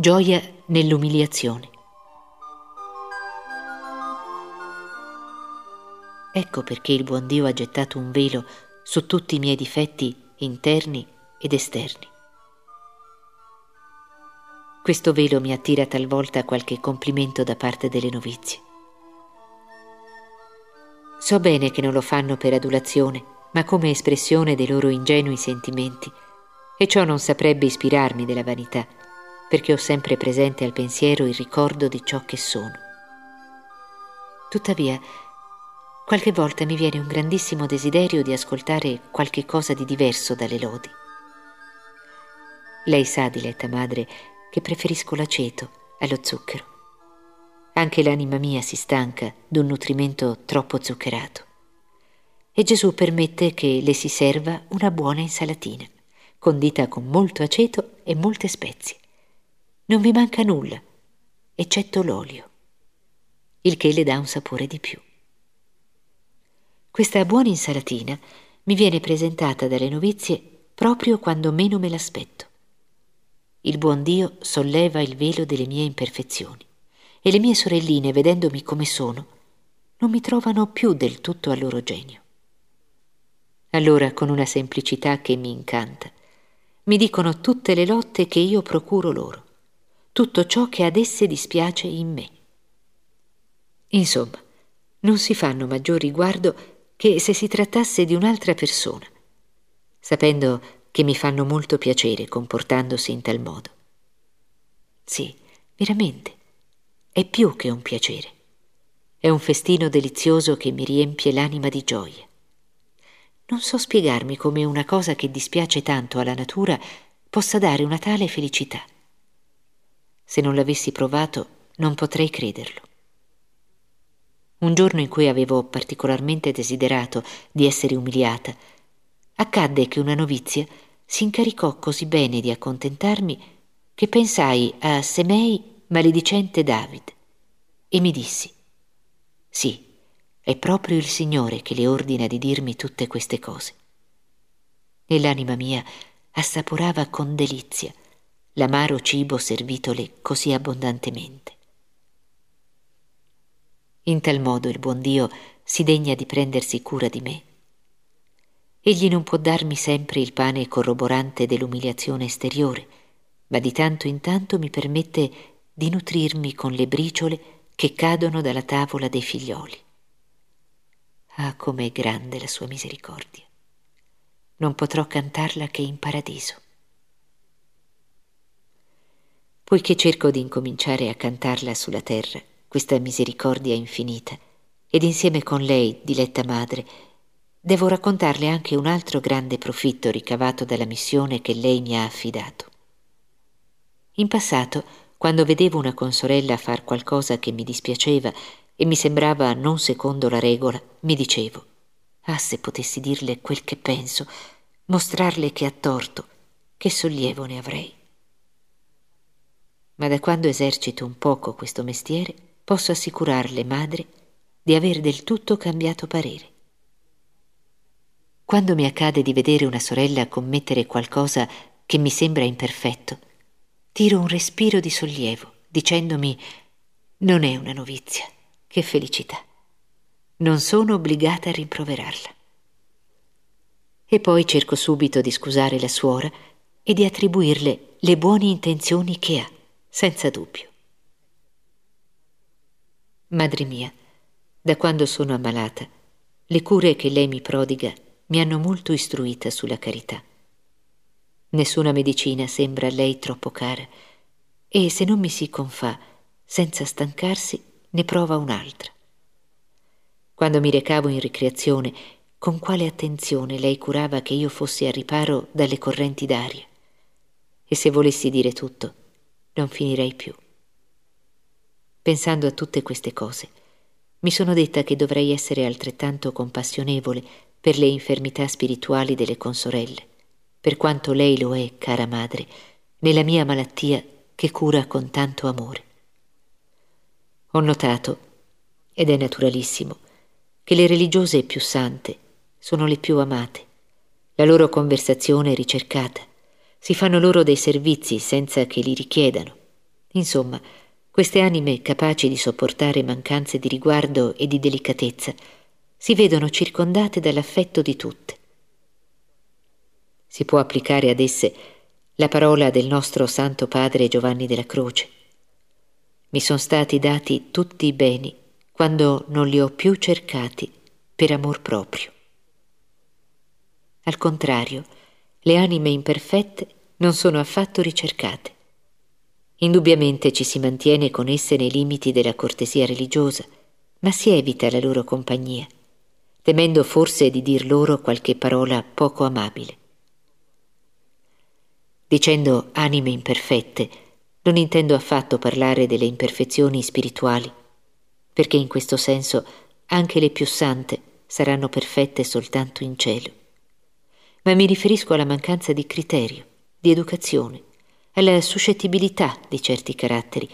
Gioia nell'umiliazione. Ecco perché il buon Dio ha gettato un velo su tutti i miei difetti interni ed esterni. Questo velo mi attira talvolta qualche complimento da parte delle novizie. So bene che non lo fanno per adulazione, ma come espressione dei loro ingenui sentimenti, e ciò non saprebbe ispirarmi della vanità perché ho sempre presente al pensiero il ricordo di ciò che sono. Tuttavia, qualche volta mi viene un grandissimo desiderio di ascoltare qualche cosa di diverso dalle lodi. Lei sa, diletta madre, che preferisco l'aceto allo zucchero. Anche l'anima mia si stanca d'un nutrimento troppo zuccherato. E Gesù permette che le si serva una buona insalatina, condita con molto aceto e molte spezie. Non vi manca nulla, eccetto l'olio, il che le dà un sapore di più. Questa buona insalatina mi viene presentata dalle novizie proprio quando meno me l'aspetto. Il buon Dio solleva il velo delle mie imperfezioni e le mie sorelline, vedendomi come sono, non mi trovano più del tutto al loro genio. Allora, con una semplicità che mi incanta, mi dicono tutte le lotte che io procuro loro tutto ciò che ad esse dispiace in me. Insomma, non si fanno maggior riguardo che se si trattasse di un'altra persona, sapendo che mi fanno molto piacere comportandosi in tal modo. Sì, veramente, è più che un piacere. È un festino delizioso che mi riempie l'anima di gioia. Non so spiegarmi come una cosa che dispiace tanto alla natura possa dare una tale felicità. Se non l'avessi provato, non potrei crederlo. Un giorno in cui avevo particolarmente desiderato di essere umiliata, accadde che una novizia si incaricò così bene di accontentarmi che pensai a Semei maledicente David e mi dissi, sì, è proprio il Signore che le ordina di dirmi tutte queste cose. E l'anima mia assaporava con delizia l'amaro cibo servitole così abbondantemente. In tal modo il buon Dio si degna di prendersi cura di me. Egli non può darmi sempre il pane corroborante dell'umiliazione esteriore, ma di tanto in tanto mi permette di nutrirmi con le briciole che cadono dalla tavola dei figlioli. Ah, com'è grande la sua misericordia! Non potrò cantarla che in paradiso poiché cerco di incominciare a cantarla sulla terra, questa misericordia infinita, ed insieme con lei, diletta madre, devo raccontarle anche un altro grande profitto ricavato dalla missione che lei mi ha affidato. In passato, quando vedevo una consorella far qualcosa che mi dispiaceva e mi sembrava non secondo la regola, mi dicevo, ah se potessi dirle quel che penso, mostrarle che ha torto, che sollievo ne avrei ma da quando esercito un poco questo mestiere posso assicurarle, madre, di aver del tutto cambiato parere. Quando mi accade di vedere una sorella commettere qualcosa che mi sembra imperfetto, tiro un respiro di sollievo, dicendomi non è una novizia, che felicità. Non sono obbligata a rimproverarla. E poi cerco subito di scusare la suora e di attribuirle le buone intenzioni che ha senza dubbio. Madre mia, da quando sono ammalata, le cure che lei mi prodiga mi hanno molto istruita sulla carità. Nessuna medicina sembra a lei troppo cara e se non mi si confà senza stancarsi ne prova un'altra. Quando mi recavo in ricreazione, con quale attenzione lei curava che io fossi a riparo dalle correnti d'aria. E se volessi dire tutto, non finirei più. Pensando a tutte queste cose, mi sono detta che dovrei essere altrettanto compassionevole per le infermità spirituali delle consorelle, per quanto lei lo è, cara madre, nella mia malattia che cura con tanto amore. Ho notato, ed è naturalissimo, che le religiose più sante sono le più amate, la loro conversazione è ricercata, si fanno loro dei servizi senza che li richiedano Insomma, queste anime capaci di sopportare mancanze di riguardo e di delicatezza si vedono circondate dall'affetto di tutte. Si può applicare ad esse la parola del nostro Santo Padre Giovanni della Croce. Mi sono stati dati tutti i beni quando non li ho più cercati per amor proprio. Al contrario, le anime imperfette non sono affatto ricercate. Indubbiamente ci si mantiene con esse nei limiti della cortesia religiosa, ma si evita la loro compagnia, temendo forse di dir loro qualche parola poco amabile. Dicendo anime imperfette, non intendo affatto parlare delle imperfezioni spirituali, perché in questo senso anche le più sante saranno perfette soltanto in cielo. Ma mi riferisco alla mancanza di criterio, di educazione, alla suscettibilità di certi caratteri,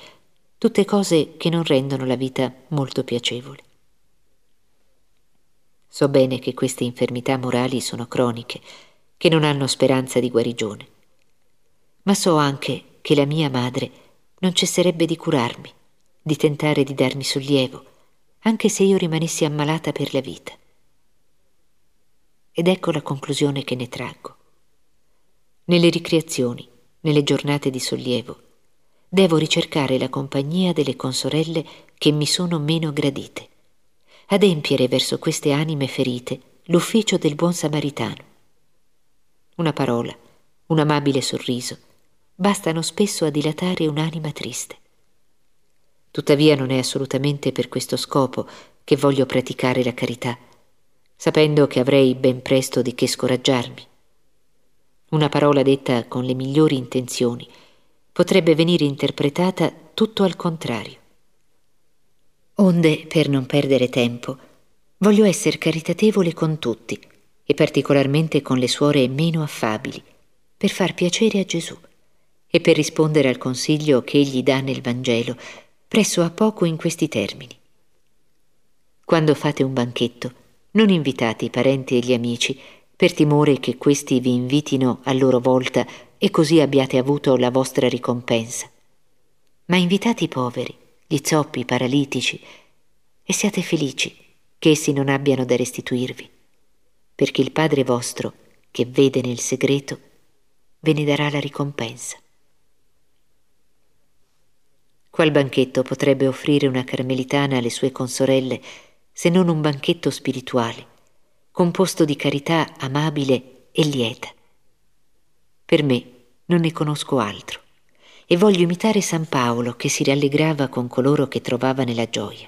tutte cose che non rendono la vita molto piacevole. So bene che queste infermità morali sono croniche, che non hanno speranza di guarigione, ma so anche che la mia madre non cesserebbe di curarmi, di tentare di darmi sollievo, anche se io rimanessi ammalata per la vita. Ed ecco la conclusione che ne traggo. Nelle ricreazioni, nelle giornate di sollievo, devo ricercare la compagnia delle consorelle che mi sono meno gradite, adempiere verso queste anime ferite l'ufficio del buon samaritano. Una parola, un amabile sorriso, bastano spesso a dilatare un'anima triste. Tuttavia non è assolutamente per questo scopo che voglio praticare la carità, sapendo che avrei ben presto di che scoraggiarmi. Una parola detta con le migliori intenzioni potrebbe venire interpretata tutto al contrario. Onde, per non perdere tempo, voglio essere caritatevole con tutti e particolarmente con le suore meno affabili, per far piacere a Gesù e per rispondere al consiglio che egli dà nel Vangelo, presso a poco in questi termini. Quando fate un banchetto, non invitate i parenti e gli amici, per timore che questi vi invitino a loro volta e così abbiate avuto la vostra ricompensa. Ma invitate i poveri, gli zoppi, i paralitici, e siate felici che essi non abbiano da restituirvi, perché il Padre vostro, che vede nel segreto, ve ne darà la ricompensa. Qual banchetto potrebbe offrire una carmelitana alle sue consorelle se non un banchetto spirituale? composto di carità amabile e lieta. Per me non ne conosco altro e voglio imitare San Paolo che si rallegrava con coloro che trovava nella gioia.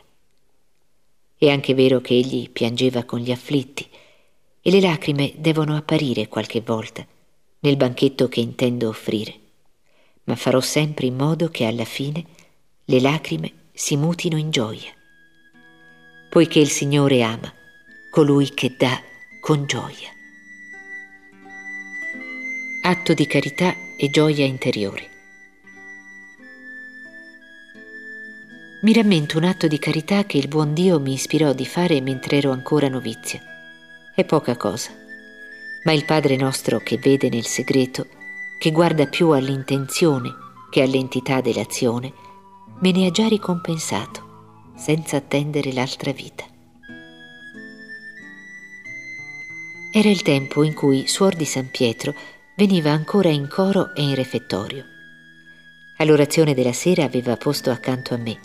È anche vero che egli piangeva con gli afflitti e le lacrime devono apparire qualche volta nel banchetto che intendo offrire, ma farò sempre in modo che alla fine le lacrime si mutino in gioia, poiché il Signore ama colui che dà con gioia. Atto di carità e gioia interiore. Mi rammento un atto di carità che il buon Dio mi ispirò di fare mentre ero ancora novizia. È poca cosa, ma il Padre nostro che vede nel segreto, che guarda più all'intenzione che all'entità dell'azione, me ne ha già ricompensato, senza attendere l'altra vita. Era il tempo in cui Suor di San Pietro veniva ancora in coro e in refettorio. All'orazione della sera aveva posto accanto a me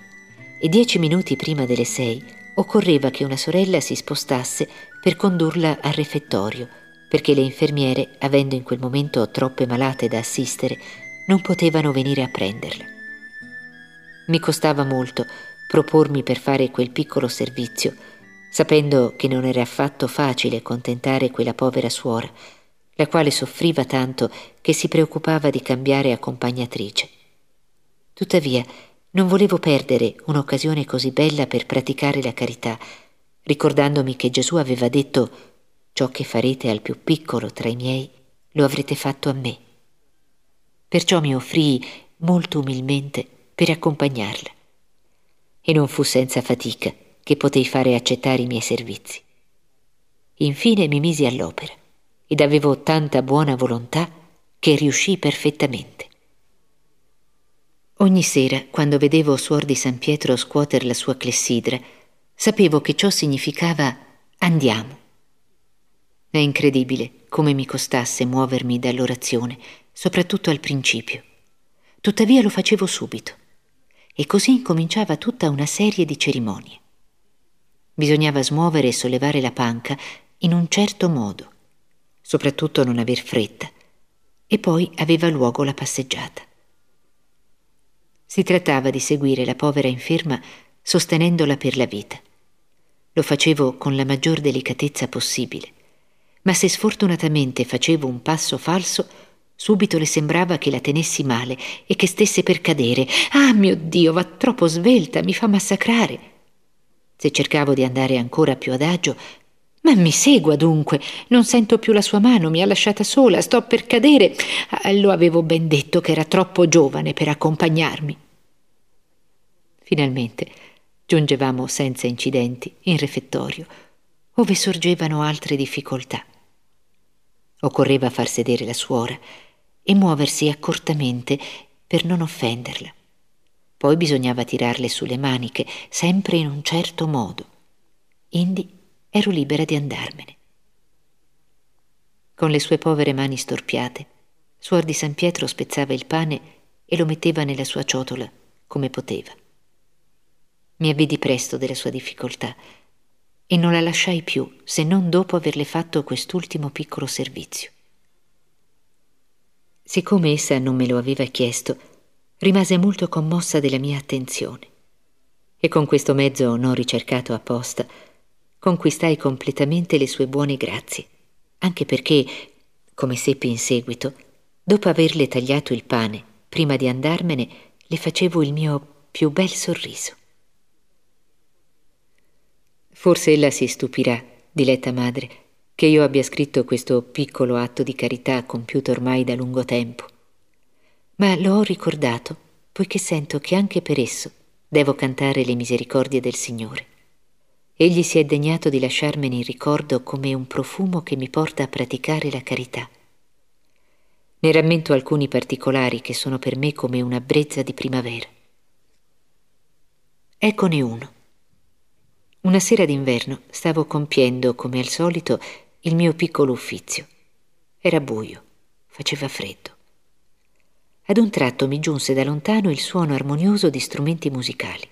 e dieci minuti prima delle sei occorreva che una sorella si spostasse per condurla al refettorio, perché le infermiere, avendo in quel momento troppe malate da assistere, non potevano venire a prenderla. Mi costava molto propormi per fare quel piccolo servizio sapendo che non era affatto facile contentare quella povera suora, la quale soffriva tanto che si preoccupava di cambiare accompagnatrice. Tuttavia, non volevo perdere un'occasione così bella per praticare la carità, ricordandomi che Gesù aveva detto ciò che farete al più piccolo tra i miei, lo avrete fatto a me. Perciò mi offrii molto umilmente per accompagnarla. E non fu senza fatica che potei fare accettare i miei servizi. Infine mi misi all'opera ed avevo tanta buona volontà che riuscì perfettamente. Ogni sera, quando vedevo Suor di San Pietro scuoter la sua clessidra, sapevo che ciò significava andiamo. È incredibile come mi costasse muovermi dall'orazione, soprattutto al principio. Tuttavia lo facevo subito. E così incominciava tutta una serie di cerimonie. Bisognava smuovere e sollevare la panca in un certo modo, soprattutto non aver fretta, e poi aveva luogo la passeggiata. Si trattava di seguire la povera inferma sostenendola per la vita. Lo facevo con la maggior delicatezza possibile ma se sfortunatamente facevo un passo falso, subito le sembrava che la tenessi male e che stesse per cadere. Ah, mio Dio, va troppo svelta, mi fa massacrare. Se cercavo di andare ancora più adagio, ma mi segua dunque, non sento più la sua mano, mi ha lasciata sola, sto per cadere. Ah, lo avevo ben detto che era troppo giovane per accompagnarmi. Finalmente giungevamo senza incidenti in refettorio, ove sorgevano altre difficoltà. Occorreva far sedere la suora e muoversi accortamente per non offenderla. Poi bisognava tirarle sulle maniche, sempre in un certo modo. Indi ero libera di andarmene. Con le sue povere mani storpiate, Suor di San Pietro spezzava il pane e lo metteva nella sua ciotola come poteva. Mi avvidi presto della sua difficoltà e non la lasciai più se non dopo averle fatto quest'ultimo piccolo servizio. Siccome essa non me lo aveva chiesto, rimase molto commossa della mia attenzione e con questo mezzo non ricercato apposta conquistai completamente le sue buone grazie, anche perché, come seppi in seguito, dopo averle tagliato il pane, prima di andarmene, le facevo il mio più bel sorriso. Forse ella si stupirà, diletta madre, che io abbia scritto questo piccolo atto di carità compiuto ormai da lungo tempo. Ma lo ho ricordato, poiché sento che anche per esso devo cantare le misericordie del Signore. Egli si è degnato di lasciarmene il ricordo come un profumo che mi porta a praticare la carità. Ne rammento alcuni particolari che sono per me come una brezza di primavera. Eccone uno. Una sera d'inverno stavo compiendo, come al solito, il mio piccolo uffizio. Era buio, faceva freddo. Ad un tratto mi giunse da lontano il suono armonioso di strumenti musicali.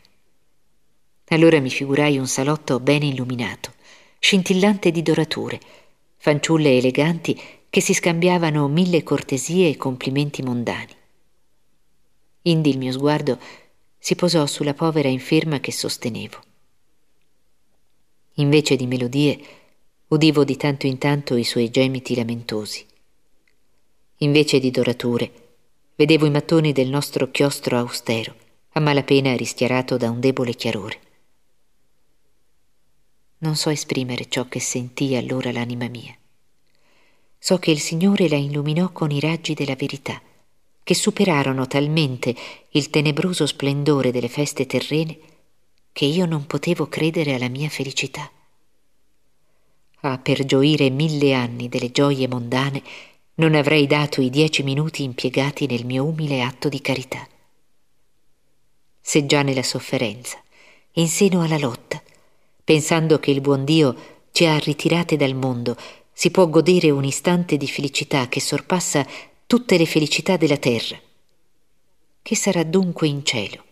Allora mi figurai un salotto ben illuminato, scintillante di dorature, fanciulle eleganti che si scambiavano mille cortesie e complimenti mondani. Indi il mio sguardo si posò sulla povera inferma che sostenevo. Invece di melodie, udivo di tanto in tanto i suoi gemiti lamentosi. Invece di dorature, vedevo i mattoni del nostro chiostro austero, a malapena rischiarato da un debole chiarore. Non so esprimere ciò che sentì allora l'anima mia. So che il Signore la illuminò con i raggi della verità, che superarono talmente il tenebroso splendore delle feste terrene che io non potevo credere alla mia felicità. Ah, per gioire mille anni delle gioie mondane, non avrei dato i dieci minuti impiegati nel mio umile atto di carità. Se già nella sofferenza, in seno alla lotta, pensando che il buon Dio ci ha ritirate dal mondo, si può godere un istante di felicità che sorpassa tutte le felicità della terra. Che sarà dunque in cielo,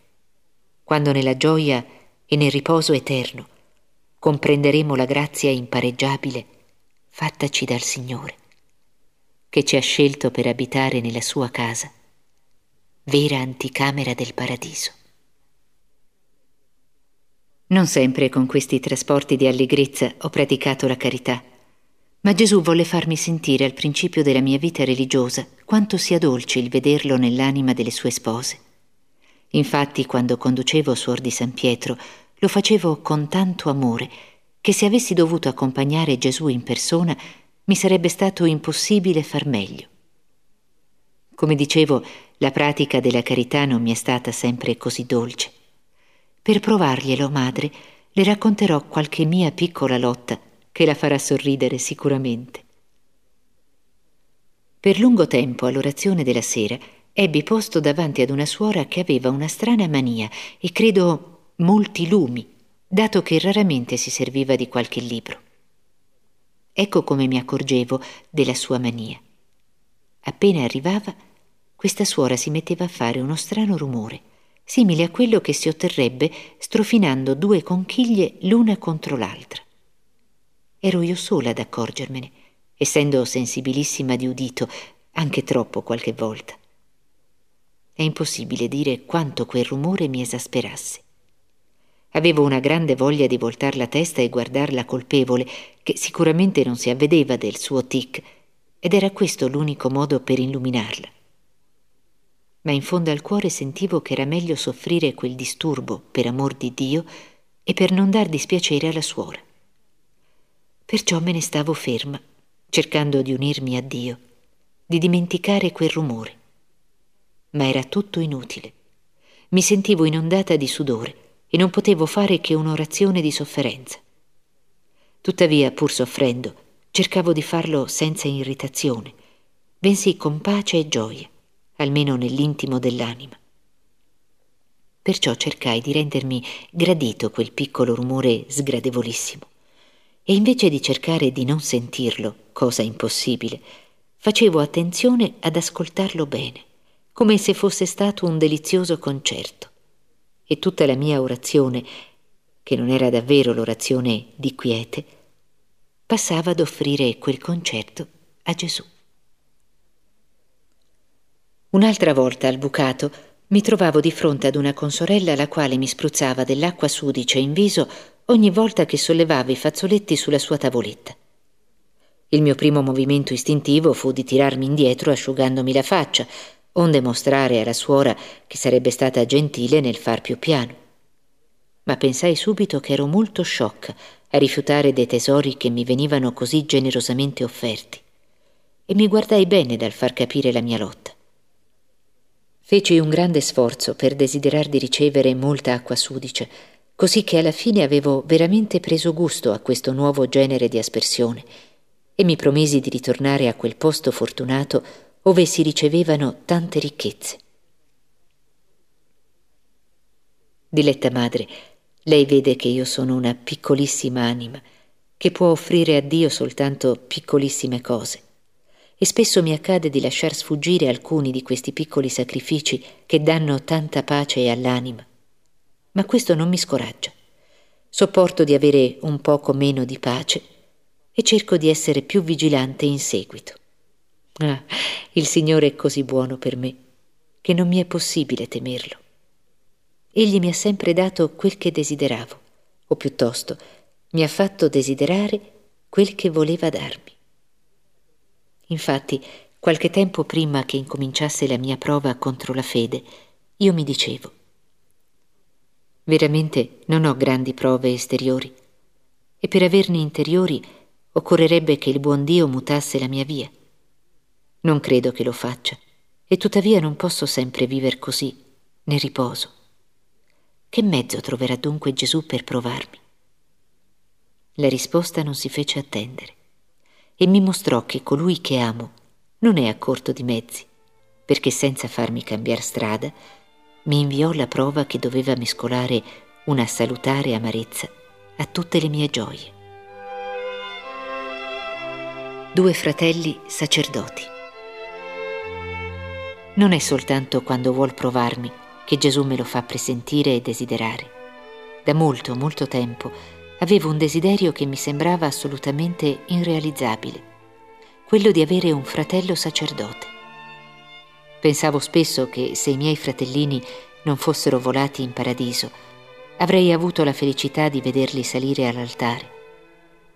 quando nella gioia e nel riposo eterno comprenderemo la grazia impareggiabile fattaci dal Signore, che ci ha scelto per abitare nella sua casa, vera anticamera del paradiso. Non sempre con questi trasporti di allegrezza ho praticato la carità, ma Gesù volle farmi sentire al principio della mia vita religiosa quanto sia dolce il vederlo nell'anima delle sue spose. Infatti, quando conducevo Suor di San Pietro, lo facevo con tanto amore che se avessi dovuto accompagnare Gesù in persona mi sarebbe stato impossibile far meglio. Come dicevo, la pratica della carità non mi è stata sempre così dolce. Per provarglielo, madre, le racconterò qualche mia piccola lotta che la farà sorridere sicuramente. Per lungo tempo all'orazione della sera ebbi posto davanti ad una suora che aveva una strana mania e credo molti lumi, dato che raramente si serviva di qualche libro. Ecco come mi accorgevo della sua mania. Appena arrivava, questa suora si metteva a fare uno strano rumore, simile a quello che si otterrebbe strofinando due conchiglie l'una contro l'altra. Ero io sola ad accorgermene, essendo sensibilissima di udito, anche troppo qualche volta. È impossibile dire quanto quel rumore mi esasperasse. Avevo una grande voglia di voltar la testa e guardarla colpevole, che sicuramente non si avvedeva del suo tic, ed era questo l'unico modo per illuminarla. Ma in fondo al cuore sentivo che era meglio soffrire quel disturbo per amor di Dio e per non dar dispiacere alla suora. Perciò me ne stavo ferma, cercando di unirmi a Dio, di dimenticare quel rumore ma era tutto inutile. Mi sentivo inondata di sudore e non potevo fare che un'orazione di sofferenza. Tuttavia, pur soffrendo, cercavo di farlo senza irritazione, bensì con pace e gioia, almeno nell'intimo dell'anima. Perciò cercai di rendermi gradito quel piccolo rumore sgradevolissimo e invece di cercare di non sentirlo, cosa impossibile, facevo attenzione ad ascoltarlo bene come se fosse stato un delizioso concerto. E tutta la mia orazione, che non era davvero l'orazione di quiete, passava ad offrire quel concerto a Gesù. Un'altra volta al bucato mi trovavo di fronte ad una consorella la quale mi spruzzava dell'acqua sudicia in viso ogni volta che sollevava i fazzoletti sulla sua tavoletta. Il mio primo movimento istintivo fu di tirarmi indietro asciugandomi la faccia, onde mostrare alla suora che sarebbe stata gentile nel far più piano. Ma pensai subito che ero molto sciocca a rifiutare dei tesori che mi venivano così generosamente offerti, e mi guardai bene dal far capire la mia lotta. Feci un grande sforzo per desiderar di ricevere molta acqua sudice, così che alla fine avevo veramente preso gusto a questo nuovo genere di aspersione, e mi promisi di ritornare a quel posto fortunato ove si ricevevano tante ricchezze. Diletta madre, lei vede che io sono una piccolissima anima, che può offrire a Dio soltanto piccolissime cose, e spesso mi accade di lasciar sfuggire alcuni di questi piccoli sacrifici che danno tanta pace all'anima. Ma questo non mi scoraggia. Sopporto di avere un poco meno di pace e cerco di essere più vigilante in seguito. Ah, il Signore è così buono per me che non mi è possibile temerlo. Egli mi ha sempre dato quel che desideravo, o piuttosto mi ha fatto desiderare quel che voleva darmi. Infatti, qualche tempo prima che incominciasse la mia prova contro la fede, io mi dicevo, veramente non ho grandi prove esteriori, e per averne interiori occorrerebbe che il buon Dio mutasse la mia via non credo che lo faccia, e tuttavia non posso sempre vivere così, nel riposo. Che mezzo troverà dunque Gesù per provarmi? La risposta non si fece attendere e mi mostrò che colui che amo non è a corto di mezzi, perché senza farmi cambiare strada mi inviò la prova che doveva mescolare una salutare amarezza a tutte le mie gioie. Due fratelli sacerdoti. Non è soltanto quando vuol provarmi che Gesù me lo fa presentire e desiderare. Da molto, molto tempo avevo un desiderio che mi sembrava assolutamente irrealizzabile, quello di avere un fratello sacerdote. Pensavo spesso che se i miei fratellini non fossero volati in paradiso, avrei avuto la felicità di vederli salire all'altare.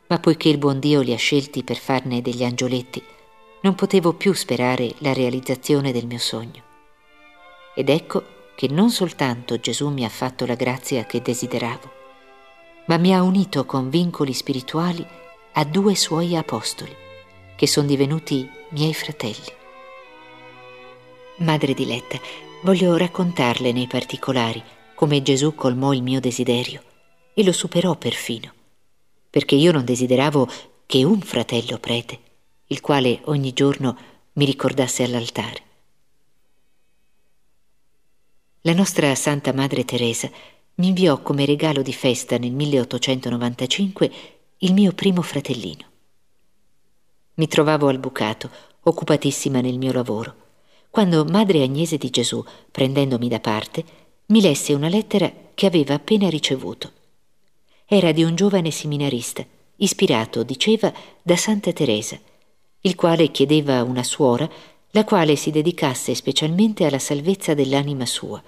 Ma poiché il buon Dio li ha scelti per farne degli angioletti, non potevo più sperare la realizzazione del mio sogno. Ed ecco che non soltanto Gesù mi ha fatto la grazia che desideravo, ma mi ha unito con vincoli spirituali a due suoi apostoli, che sono divenuti miei fratelli. Madre diletta, voglio raccontarle nei particolari come Gesù colmò il mio desiderio e lo superò perfino, perché io non desideravo che un fratello prete, il quale ogni giorno mi ricordasse all'altare. La nostra Santa Madre Teresa mi inviò come regalo di festa nel 1895 il mio primo fratellino. Mi trovavo al bucato, occupatissima nel mio lavoro, quando Madre Agnese di Gesù, prendendomi da parte, mi lesse una lettera che aveva appena ricevuto. Era di un giovane seminarista, ispirato, diceva, da Santa Teresa, il quale chiedeva una suora la quale si dedicasse specialmente alla salvezza dell'anima sua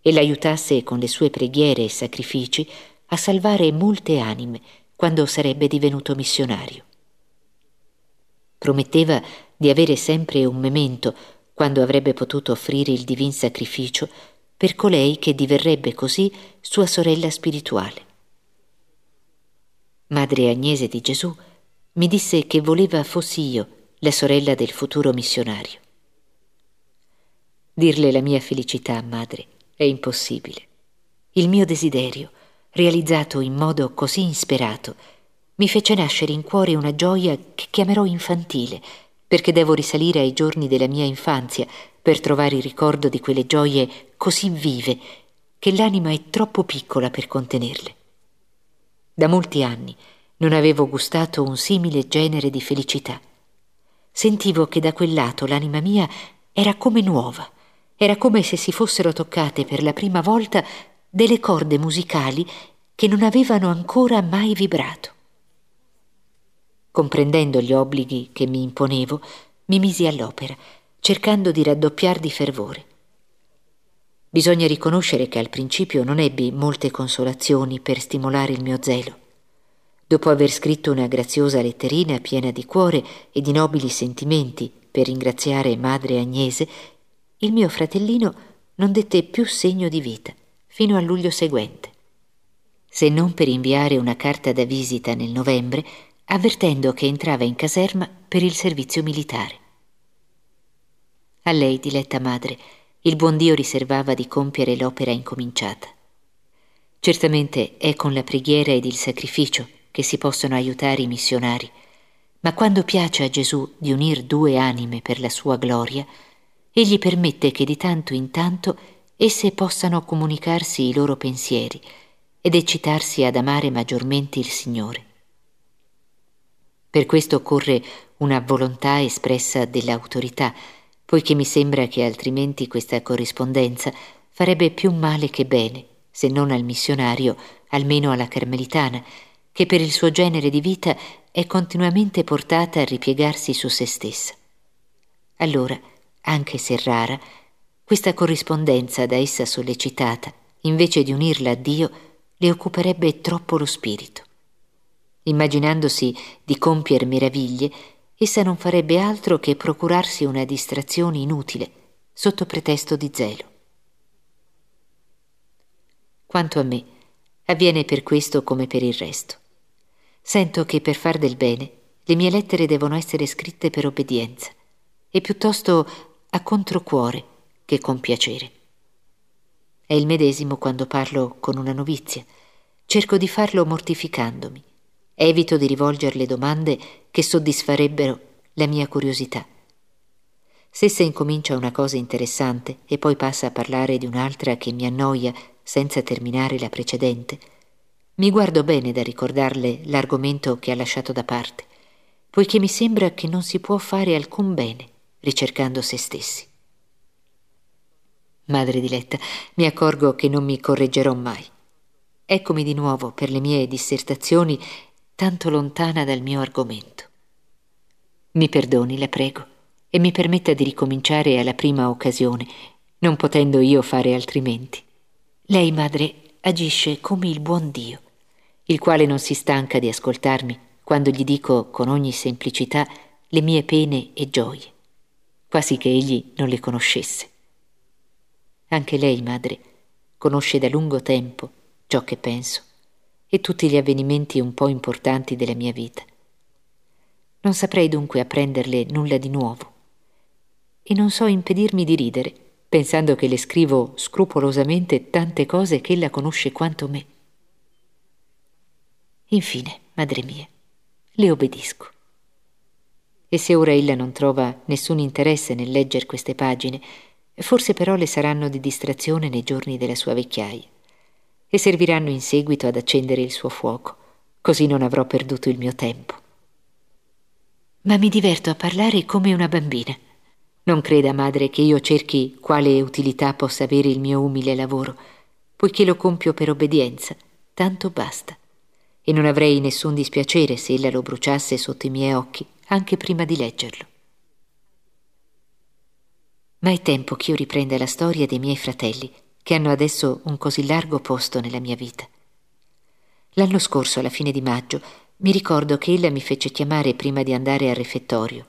e l'aiutasse con le sue preghiere e sacrifici a salvare molte anime quando sarebbe divenuto missionario. Prometteva di avere sempre un memento quando avrebbe potuto offrire il divin sacrificio per colei che diverrebbe così sua sorella spirituale. Madre Agnese di Gesù mi disse che voleva fossi io la sorella del futuro missionario. Dirle la mia felicità, madre, è impossibile. Il mio desiderio, realizzato in modo così insperato, mi fece nascere in cuore una gioia che chiamerò infantile, perché devo risalire ai giorni della mia infanzia per trovare il ricordo di quelle gioie così vive che l'anima è troppo piccola per contenerle. Da molti anni non avevo gustato un simile genere di felicità. Sentivo che da quel lato l'anima mia era come nuova, era come se si fossero toccate per la prima volta delle corde musicali che non avevano ancora mai vibrato. Comprendendo gli obblighi che mi imponevo, mi misi all'opera, cercando di raddoppiar di fervore. Bisogna riconoscere che al principio non ebbi molte consolazioni per stimolare il mio zelo. Dopo aver scritto una graziosa letterina piena di cuore e di nobili sentimenti per ringraziare Madre Agnese, il mio fratellino non dette più segno di vita fino a luglio seguente, se non per inviare una carta da visita nel novembre avvertendo che entrava in caserma per il servizio militare. A lei, diletta madre, il buon Dio riservava di compiere l'opera incominciata. Certamente è con la preghiera ed il sacrificio che si possono aiutare i missionari, ma quando piace a Gesù di unire due anime per la sua gloria, egli permette che di tanto in tanto esse possano comunicarsi i loro pensieri ed eccitarsi ad amare maggiormente il Signore. Per questo occorre una volontà espressa dell'autorità, poiché mi sembra che altrimenti questa corrispondenza farebbe più male che bene, se non al missionario, almeno alla carmelitana, che per il suo genere di vita è continuamente portata a ripiegarsi su se stessa. Allora, anche se rara, questa corrispondenza da essa sollecitata, invece di unirla a Dio, le occuperebbe troppo lo spirito. Immaginandosi di compiere meraviglie, essa non farebbe altro che procurarsi una distrazione inutile sotto pretesto di zelo. Quanto a me, avviene per questo come per il resto. Sento che per far del bene le mie lettere devono essere scritte per obbedienza e piuttosto a controcuore che con piacere. È il medesimo quando parlo con una novizia. Cerco di farlo mortificandomi. Evito di rivolgerle domande che soddisfarebbero la mia curiosità. Se essa incomincia una cosa interessante e poi passa a parlare di un'altra che mi annoia senza terminare la precedente, mi guardo bene da ricordarle l'argomento che ha lasciato da parte, poiché mi sembra che non si può fare alcun bene ricercando se stessi. Madre diletta, mi accorgo che non mi correggerò mai. Eccomi di nuovo per le mie dissertazioni tanto lontana dal mio argomento. Mi perdoni, la prego, e mi permetta di ricominciare alla prima occasione, non potendo io fare altrimenti. Lei, madre, agisce come il buon Dio, il quale non si stanca di ascoltarmi quando gli dico con ogni semplicità le mie pene e gioie quasi che egli non le conoscesse. Anche lei, madre, conosce da lungo tempo ciò che penso e tutti gli avvenimenti un po' importanti della mia vita. Non saprei dunque apprenderle nulla di nuovo e non so impedirmi di ridere, pensando che le scrivo scrupolosamente tante cose che ella conosce quanto me. Infine, madre mia, le obbedisco. E se ora ella non trova nessun interesse nel leggere queste pagine, Forse però le saranno di distrazione nei giorni della sua vecchiaia e serviranno in seguito ad accendere il suo fuoco, così non avrò perduto il mio tempo. Ma mi diverto a parlare come una bambina. Non creda, madre, che io cerchi quale utilità possa avere il mio umile lavoro, poiché lo compio per obbedienza, tanto basta. E non avrei nessun dispiacere se ella lo bruciasse sotto i miei occhi, anche prima di leggerlo. Ma è tempo che io riprenda la storia dei miei fratelli, che hanno adesso un così largo posto nella mia vita. L'anno scorso, alla fine di maggio, mi ricordo che ella mi fece chiamare prima di andare al refettorio.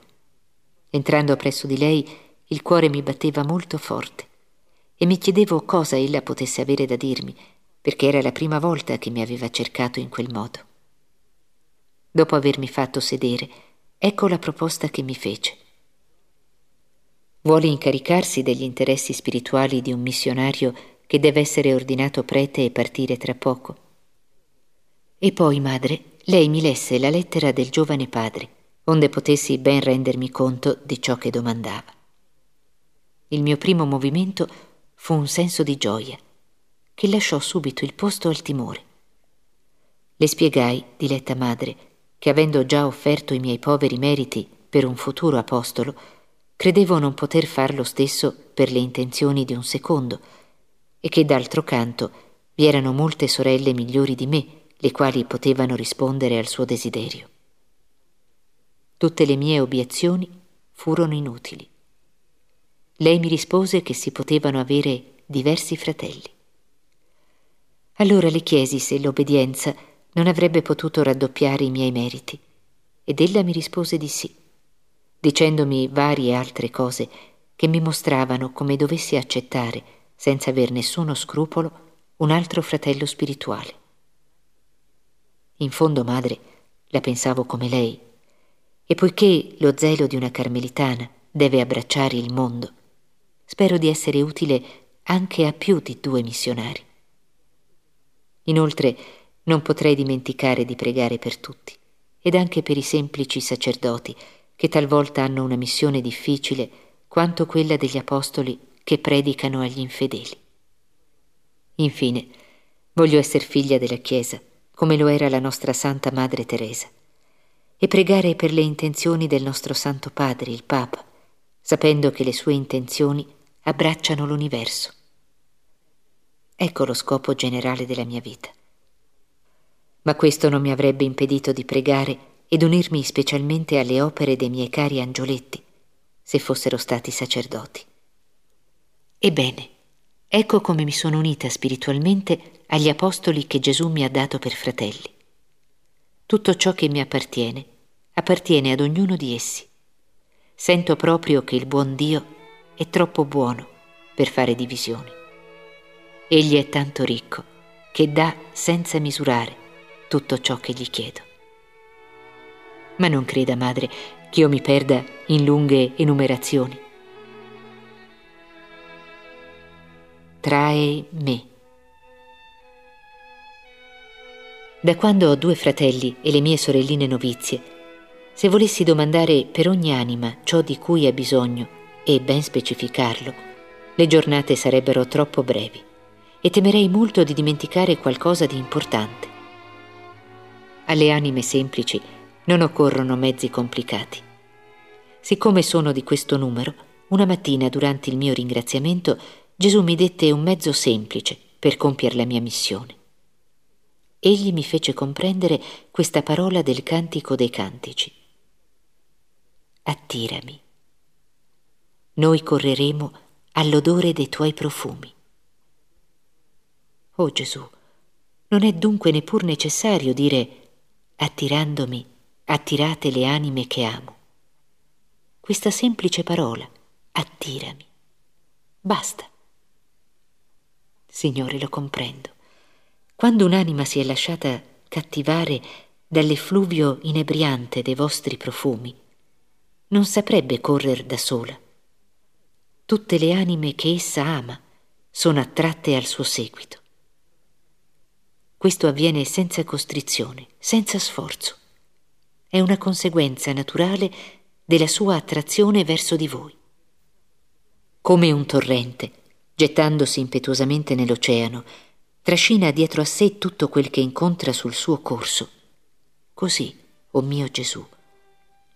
Entrando presso di lei, il cuore mi batteva molto forte e mi chiedevo cosa ella potesse avere da dirmi, perché era la prima volta che mi aveva cercato in quel modo. Dopo avermi fatto sedere, ecco la proposta che mi fece. Vuole incaricarsi degli interessi spirituali di un missionario che deve essere ordinato prete e partire tra poco. E poi, madre, lei mi lesse la lettera del giovane padre, onde potessi ben rendermi conto di ciò che domandava. Il mio primo movimento fu un senso di gioia, che lasciò subito il posto al timore. Le spiegai, diletta madre, che avendo già offerto i miei poveri meriti per un futuro apostolo, credevo non poter far lo stesso per le intenzioni di un secondo, e che d'altro canto vi erano molte sorelle migliori di me, le quali potevano rispondere al suo desiderio. Tutte le mie obiezioni furono inutili. Lei mi rispose che si potevano avere diversi fratelli. Allora le chiesi se l'obbedienza non avrebbe potuto raddoppiare i miei meriti, ed ella mi rispose di sì dicendomi varie altre cose che mi mostravano come dovessi accettare, senza aver nessuno scrupolo, un altro fratello spirituale. In fondo, madre, la pensavo come lei, e poiché lo zelo di una carmelitana deve abbracciare il mondo, spero di essere utile anche a più di due missionari. Inoltre, non potrei dimenticare di pregare per tutti, ed anche per i semplici sacerdoti, che talvolta hanno una missione difficile quanto quella degli apostoli che predicano agli infedeli. Infine, voglio essere figlia della Chiesa, come lo era la nostra Santa Madre Teresa, e pregare per le intenzioni del nostro Santo Padre, il Papa, sapendo che le sue intenzioni abbracciano l'universo. Ecco lo scopo generale della mia vita. Ma questo non mi avrebbe impedito di pregare ed unirmi specialmente alle opere dei miei cari angioletti, se fossero stati sacerdoti. Ebbene, ecco come mi sono unita spiritualmente agli apostoli che Gesù mi ha dato per fratelli. Tutto ciò che mi appartiene appartiene ad ognuno di essi. Sento proprio che il buon Dio è troppo buono per fare divisioni. Egli è tanto ricco che dà senza misurare tutto ciò che gli chiedo. Ma non creda, madre, che io mi perda in lunghe enumerazioni. Trae me. Da quando ho due fratelli e le mie sorelline novizie, se volessi domandare per ogni anima ciò di cui ha bisogno e ben specificarlo, le giornate sarebbero troppo brevi e temerei molto di dimenticare qualcosa di importante. Alle anime semplici non occorrono mezzi complicati. Siccome sono di questo numero, una mattina durante il mio ringraziamento Gesù mi dette un mezzo semplice per compiere la mia missione. Egli mi fece comprendere questa parola del cantico dei cantici. Attirami. Noi correremo all'odore dei tuoi profumi. Oh Gesù, non è dunque neppur necessario dire attirandomi attirate le anime che amo. Questa semplice parola, attirami. Basta. Signore, lo comprendo. Quando un'anima si è lasciata cattivare dall'effluvio inebriante dei vostri profumi, non saprebbe correre da sola. Tutte le anime che essa ama sono attratte al suo seguito. Questo avviene senza costrizione, senza sforzo è una conseguenza naturale della sua attrazione verso di voi. come un torrente, gettandosi impetuosamente nell'oceano, trascina dietro a sé tutto quel che incontra sul suo corso. Così, o oh mio Gesù,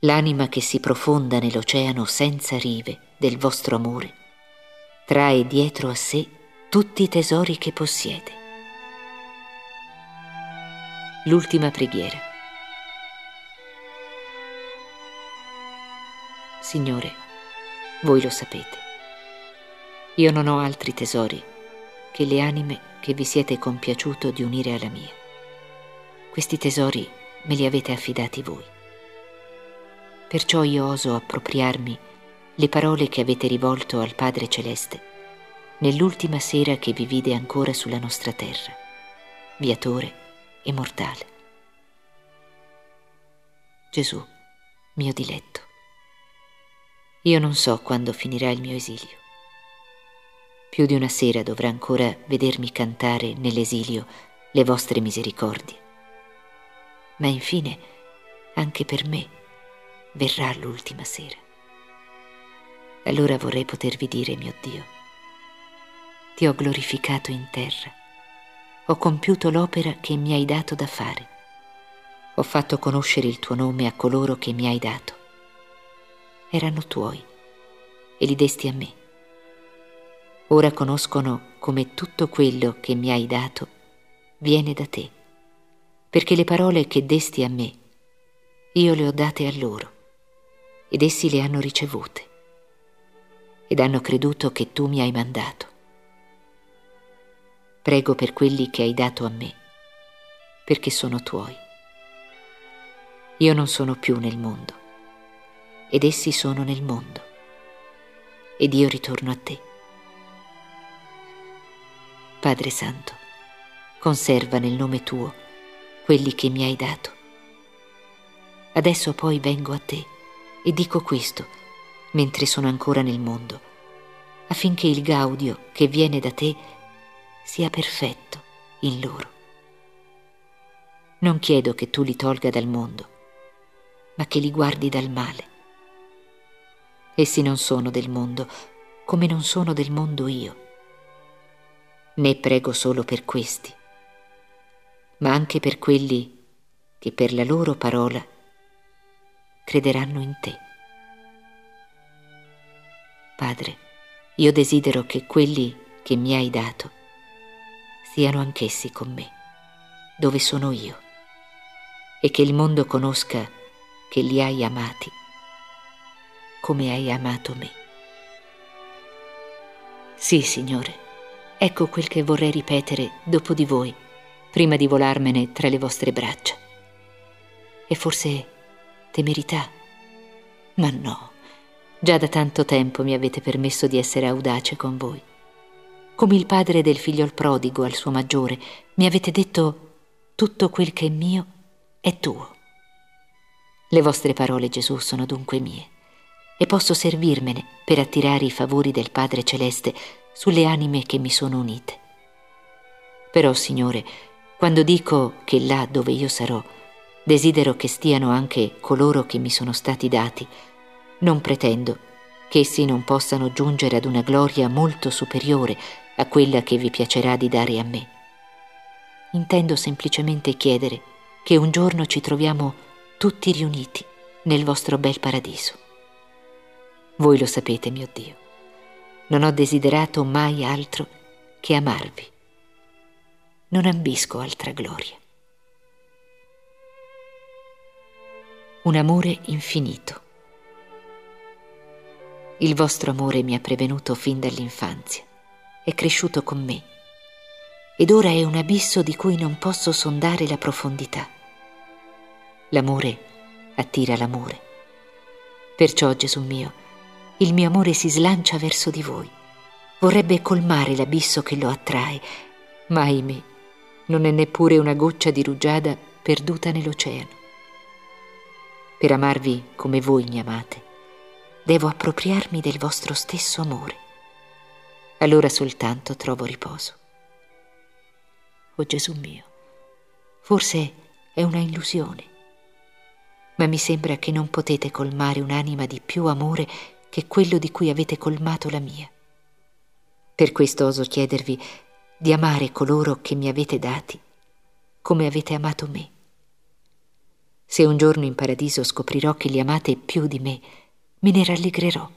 l'anima che si profonda nell'oceano senza rive del vostro amore, trae dietro a sé tutti i tesori che possiede. L'ultima preghiera. Signore, voi lo sapete, io non ho altri tesori che le anime che vi siete compiaciuto di unire alla mia. Questi tesori me li avete affidati voi. Perciò io oso appropriarmi le parole che avete rivolto al Padre Celeste nell'ultima sera che vi vide ancora sulla nostra terra, viatore e mortale. Gesù, mio diletto, io non so quando finirà il mio esilio. Più di una sera dovrà ancora vedermi cantare nell'esilio le vostre misericordie. Ma infine, anche per me, verrà l'ultima sera. Allora vorrei potervi dire, mio Dio, ti ho glorificato in terra, ho compiuto l'opera che mi hai dato da fare, ho fatto conoscere il tuo nome a coloro che mi hai dato. Erano tuoi e li desti a me ora conoscono come tutto quello che mi hai dato viene da te, perché le parole che desti a me, io le ho date a loro, ed essi le hanno ricevute, ed hanno creduto che tu mi hai mandato. Prego per quelli che hai dato a me, perché sono tuoi. Io non sono più nel mondo, ed essi sono nel mondo, ed io ritorno a te. Padre Santo, conserva nel nome tuo quelli che mi hai dato. Adesso poi vengo a te e dico questo mentre sono ancora nel mondo, affinché il gaudio che viene da te sia perfetto in loro. Non chiedo che tu li tolga dal mondo, ma che li guardi dal male. Essi non sono del mondo, come non sono del mondo io né prego solo per questi, ma anche per quelli che per la loro parola crederanno in te. Padre, io desidero che quelli che mi hai dato siano anch'essi con me, dove sono io, e che il mondo conosca che li hai amati come hai amato me. Sì, Signore Ecco quel che vorrei ripetere dopo di voi, prima di volarmene tra le vostre braccia. E forse temerità? Ma no, già da tanto tempo mi avete permesso di essere audace con voi. Come il padre del figliol prodigo al suo maggiore, mi avete detto tutto quel che è mio è tuo. Le vostre parole, Gesù, sono dunque mie e posso servirmene per attirare i favori del Padre Celeste sulle anime che mi sono unite. Però, Signore, quando dico che là dove io sarò, desidero che stiano anche coloro che mi sono stati dati, non pretendo che essi non possano giungere ad una gloria molto superiore a quella che vi piacerà di dare a me. Intendo semplicemente chiedere che un giorno ci troviamo tutti riuniti nel vostro bel paradiso. Voi lo sapete, mio Dio non ho desiderato mai altro che amarvi. Non ambisco altra gloria. Un amore infinito. Il vostro amore mi ha prevenuto fin dall'infanzia, è cresciuto con me, ed ora è un abisso di cui non posso sondare la profondità. L'amore attira l'amore. Perciò, Gesù mio, il mio amore si slancia verso di voi. Vorrebbe colmare l'abisso che lo attrae, ma ahimè, non è neppure una goccia di rugiada perduta nell'oceano. Per amarvi come voi mi amate, devo appropriarmi del vostro stesso amore. Allora soltanto trovo riposo. O oh Gesù mio, forse è una illusione, ma mi sembra che non potete colmare un'anima di più amore che quello di cui avete colmato la mia. Per questo oso chiedervi di amare coloro che mi avete dati, come avete amato me. Se un giorno in paradiso scoprirò che li amate più di me, me ne rallegrerò.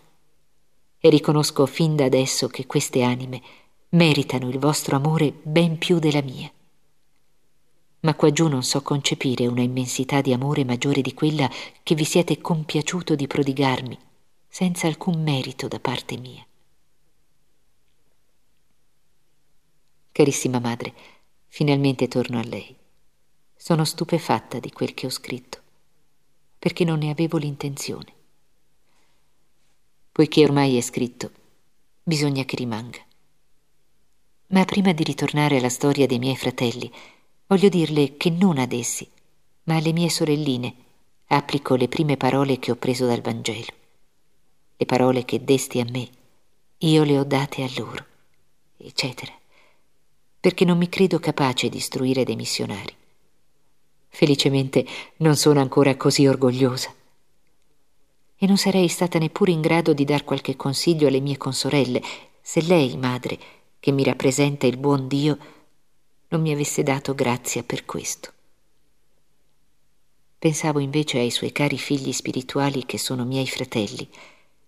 E riconosco fin da adesso che queste anime meritano il vostro amore ben più della mia. Ma qua giù non so concepire una immensità di amore maggiore di quella che vi siete compiaciuto di prodigarmi, senza alcun merito da parte mia. Carissima madre, finalmente torno a lei. Sono stupefatta di quel che ho scritto, perché non ne avevo l'intenzione. Poiché ormai è scritto, bisogna che rimanga. Ma prima di ritornare alla storia dei miei fratelli, voglio dirle che non ad essi, ma alle mie sorelline, applico le prime parole che ho preso dal Vangelo. Le parole che desti a me, io le ho date a loro, eccetera, perché non mi credo capace di istruire dei missionari. Felicemente non sono ancora così orgogliosa. E non sarei stata neppure in grado di dar qualche consiglio alle mie consorelle se lei, madre, che mi rappresenta il buon Dio, non mi avesse dato grazia per questo. Pensavo invece ai suoi cari figli spirituali che sono miei fratelli,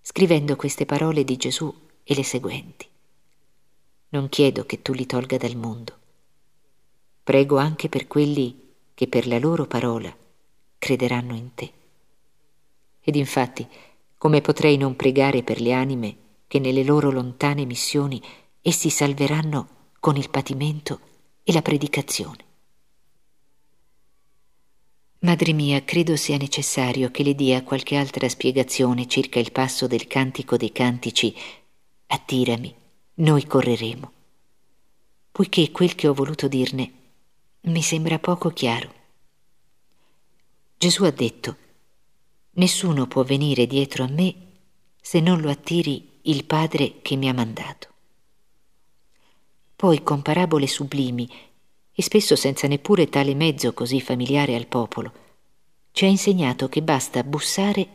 scrivendo queste parole di Gesù e le seguenti. Non chiedo che tu li tolga dal mondo. Prego anche per quelli che per la loro parola crederanno in te. Ed infatti, come potrei non pregare per le anime che nelle loro lontane missioni essi salveranno con il patimento e la predicazione? Madre mia, credo sia necessario che le dia qualche altra spiegazione circa il passo del cantico dei cantici Attirami, noi correremo, poiché quel che ho voluto dirne mi sembra poco chiaro. Gesù ha detto, nessuno può venire dietro a me se non lo attiri il Padre che mi ha mandato. Poi con parabole sublimi, e spesso senza neppure tale mezzo così familiare al popolo, ci ha insegnato che basta bussare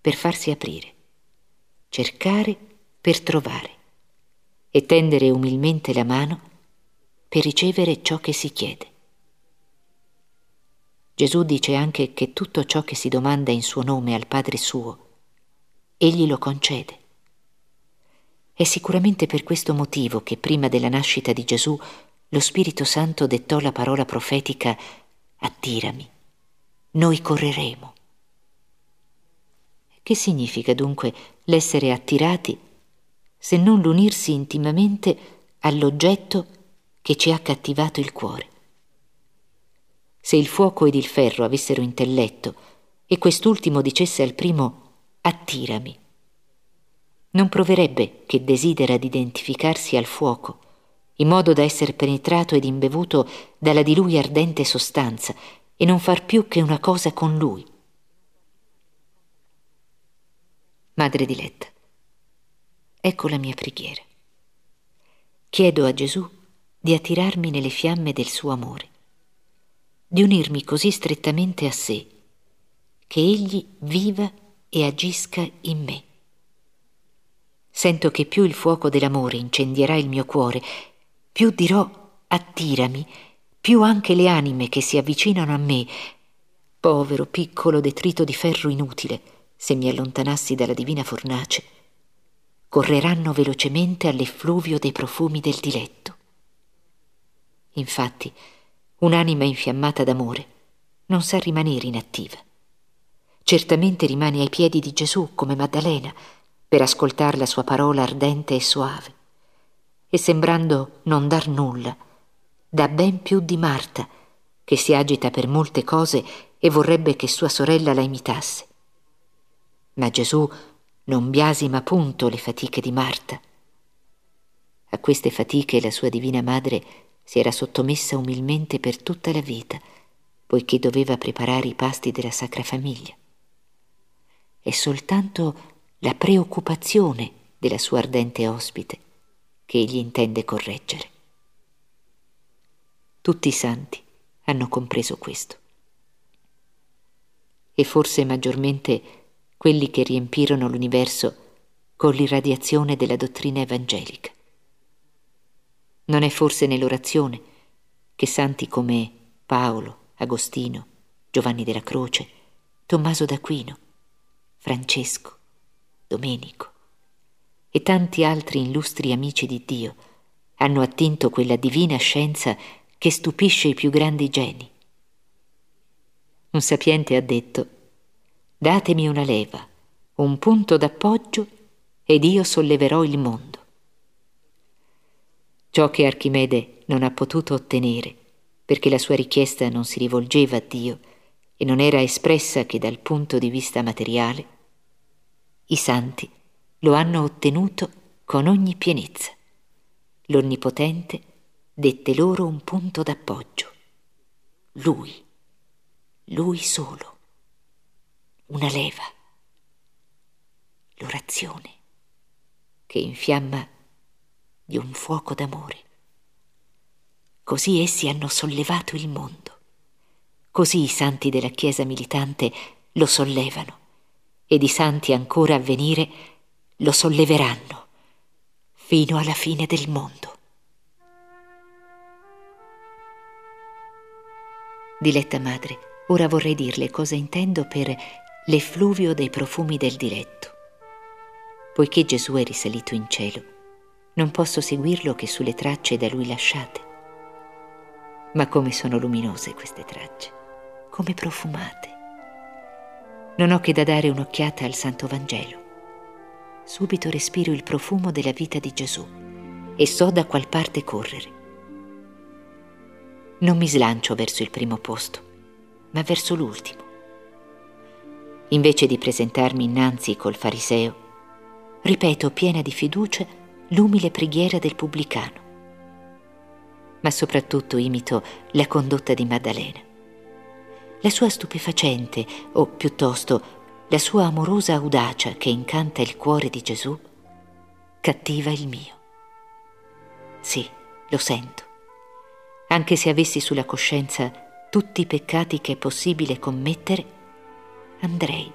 per farsi aprire, cercare per trovare e tendere umilmente la mano per ricevere ciò che si chiede. Gesù dice anche che tutto ciò che si domanda in suo nome al Padre suo, egli lo concede. È sicuramente per questo motivo che prima della nascita di Gesù lo Spirito Santo dettò la parola profetica attirami, noi correremo. Che significa dunque l'essere attirati se non l'unirsi intimamente all'oggetto che ci ha cattivato il cuore? Se il fuoco ed il ferro avessero intelletto e quest'ultimo dicesse al primo attirami, non proverebbe che desidera di identificarsi al fuoco, in modo da essere penetrato ed imbevuto dalla di lui ardente sostanza e non far più che una cosa con lui. Madre diletta, ecco la mia preghiera. Chiedo a Gesù di attirarmi nelle fiamme del suo amore di unirmi così strettamente a sé, che egli viva e agisca in me. Sento che più il fuoco dell'amore incendierà il mio cuore, più dirò attirami, più anche le anime che si avvicinano a me, povero piccolo detrito di ferro inutile, se mi allontanassi dalla divina fornace, correranno velocemente all'effluvio dei profumi del diletto. Infatti, un'anima infiammata d'amore, non sa rimanere inattiva. Certamente rimane ai piedi di Gesù come Maddalena per ascoltare la sua parola ardente e soave, e sembrando non dar nulla, dà ben più di Marta, che si agita per molte cose e vorrebbe che sua sorella la imitasse. Ma Gesù non biasima punto le fatiche di Marta. A queste fatiche la sua divina madre si era sottomessa umilmente per tutta la vita, poiché doveva preparare i pasti della Sacra Famiglia. È soltanto la preoccupazione della sua ardente ospite che egli intende correggere. Tutti i santi hanno compreso questo. E forse maggiormente quelli che riempirono l'universo con l'irradiazione della dottrina evangelica. Non è forse nell'orazione che santi come Paolo, Agostino, Giovanni della Croce, Tommaso d'Aquino, Francesco, Domenico e tanti altri illustri amici di Dio hanno attinto quella divina scienza che stupisce i più grandi geni. Un sapiente ha detto, datemi una leva, un punto d'appoggio ed io solleverò il mondo. Ciò che Archimede non ha potuto ottenere, perché la sua richiesta non si rivolgeva a Dio e non era espressa che dal punto di vista materiale, i santi lo hanno ottenuto con ogni pienezza. L'Onnipotente dette loro un punto d'appoggio. Lui, lui solo, una leva, l'orazione che infiamma di un fuoco d'amore. Così essi hanno sollevato il mondo. Così i santi della Chiesa militante lo sollevano ed i santi ancora a venire lo solleveranno fino alla fine del mondo. Diletta madre, ora vorrei dirle cosa intendo per l'effluvio dei profumi del diletto. Poiché Gesù è risalito in cielo, non posso seguirlo che sulle tracce da lui lasciate. Ma come sono luminose queste tracce, come profumate. Non ho che da dare un'occhiata al Santo Vangelo. Subito respiro il profumo della vita di Gesù e so da qual parte correre. Non mi slancio verso il primo posto, ma verso l'ultimo. Invece di presentarmi innanzi col fariseo, ripeto piena di fiducia l'umile preghiera del pubblicano. Ma soprattutto imito la condotta di Maddalena. La sua stupefacente, o piuttosto la sua amorosa audacia che incanta il cuore di Gesù, cattiva il mio. Sì, lo sento anche se avessi sulla coscienza tutti i peccati che è possibile commettere, andrei,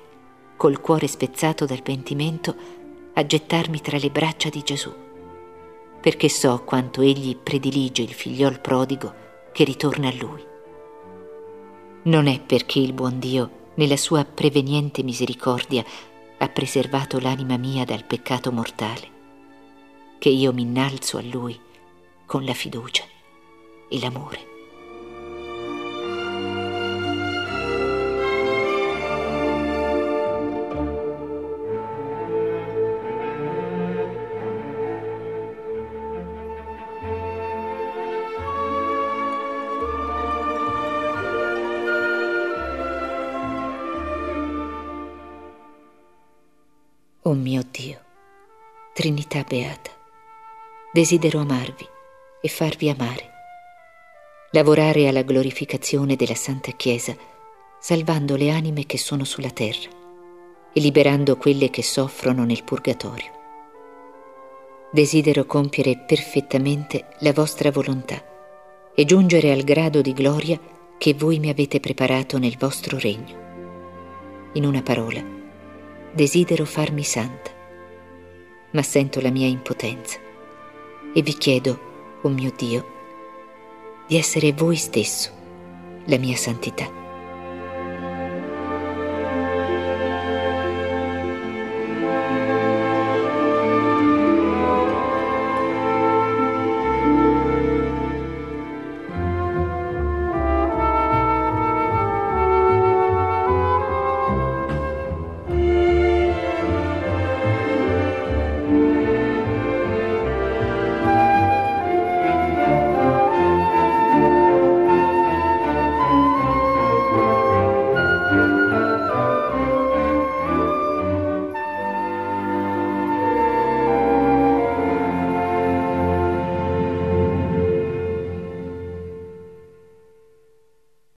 col cuore spezzato dal pentimento, a gettarmi tra le braccia di Gesù, perché so quanto egli predilige il figliol prodigo che ritorna a lui. Non è perché il buon Dio, nella sua preveniente misericordia, ha preservato l'anima mia dal peccato mortale, che io mi innalzo a lui con la fiducia e l'amore. Oh mio Dio, Trinità Beata, desidero amarvi e farvi amare lavorare alla glorificazione della Santa Chiesa, salvando le anime che sono sulla terra e liberando quelle che soffrono nel purgatorio. Desidero compiere perfettamente la vostra volontà e giungere al grado di gloria che voi mi avete preparato nel vostro regno. In una parola, desidero farmi santa, ma sento la mia impotenza e vi chiedo, o oh mio Dio, di essere voi stesso, la mia santità.